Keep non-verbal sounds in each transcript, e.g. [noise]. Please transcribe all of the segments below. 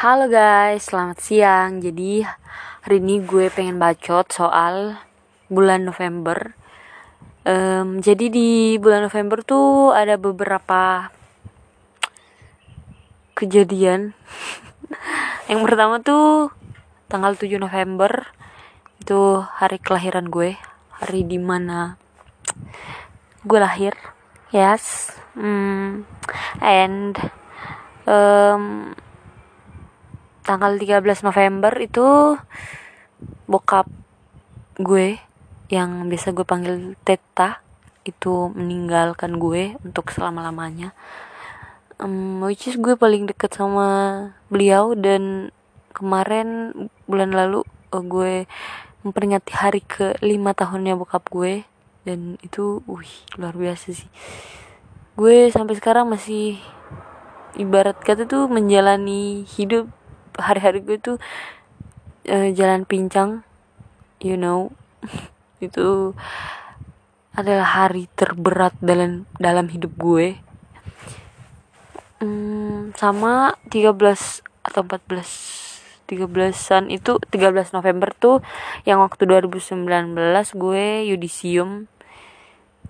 Halo guys, selamat siang. Jadi hari ini gue pengen bacot soal bulan November. Em, jadi di bulan November tuh ada beberapa kejadian. [laughs] Yang pertama tuh tanggal 7 November itu hari kelahiran gue, hari di mana gue lahir. Yes. Hmm, and em, tanggal 13 November itu bokap gue yang biasa gue panggil Teta itu meninggalkan gue untuk selama-lamanya. Um, which is gue paling deket sama beliau dan kemarin bulan lalu uh, gue memperingati hari ke lima tahunnya bokap gue dan itu wih luar biasa sih. Gue sampai sekarang masih ibarat kata tuh menjalani hidup hari-hari gue tuh uh, jalan pincang you know. [laughs] Itu adalah hari terberat dalam dalam hidup gue. Hmm, sama 13 atau 14 13-an itu 13 November tuh yang waktu 2019 gue yudisium.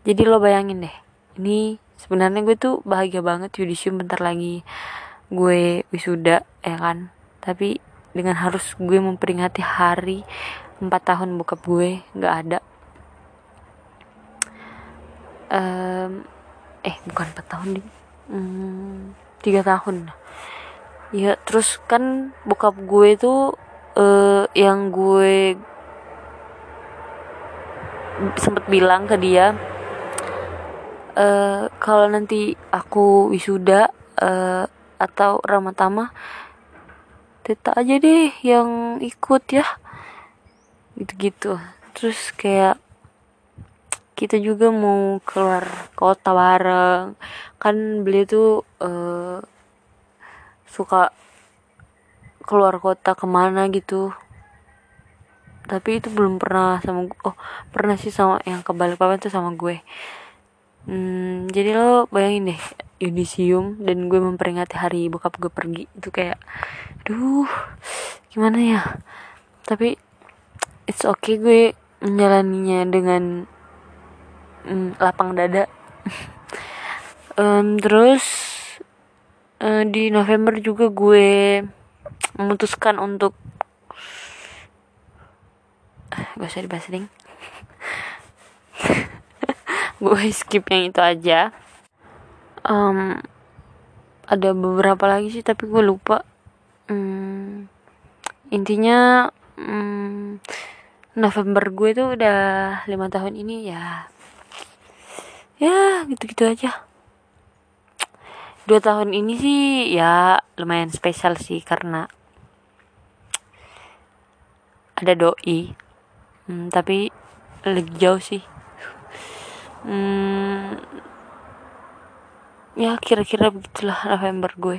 Jadi lo bayangin deh ini sebenarnya gue tuh bahagia banget yudisium bentar lagi gue wisuda ya kan tapi dengan harus gue memperingati hari empat tahun bokap gue nggak ada. Um, eh bukan empat tahun nih hmm, tiga tahun. Ya terus kan bokap gue itu uh, yang gue sempet bilang ke dia uh, kalau nanti aku wisuda uh, atau ramatama Teta aja deh yang ikut ya. Gitu-gitu. Terus kayak kita juga mau keluar kota bareng. Kan beliau tuh uh, suka keluar kota ke mana gitu. Tapi itu belum pernah sama oh pernah sih sama yang ke Balikpapan tuh sama gue. Hmm, jadi lo bayangin deh yudisium dan gue memperingati hari bokap gue pergi. Itu kayak duh gimana ya? Tapi it's okay gue menjalaninya dengan mm, lapang dada. [laughs] Um, terus uh, di November juga gue memutuskan untuk [sighs] gak usah dibahas [laughs] gue skip yang itu aja um, ada beberapa lagi sih tapi gue lupa. Um, intinya um, November gue tuh udah lima tahun ini ya ya gitu-gitu aja. Dua tahun ini sih ya lumayan spesial sih karena ada doi. Hmm, tapi lagi jauh sih. Hmm, ya kira-kira begitulah November gue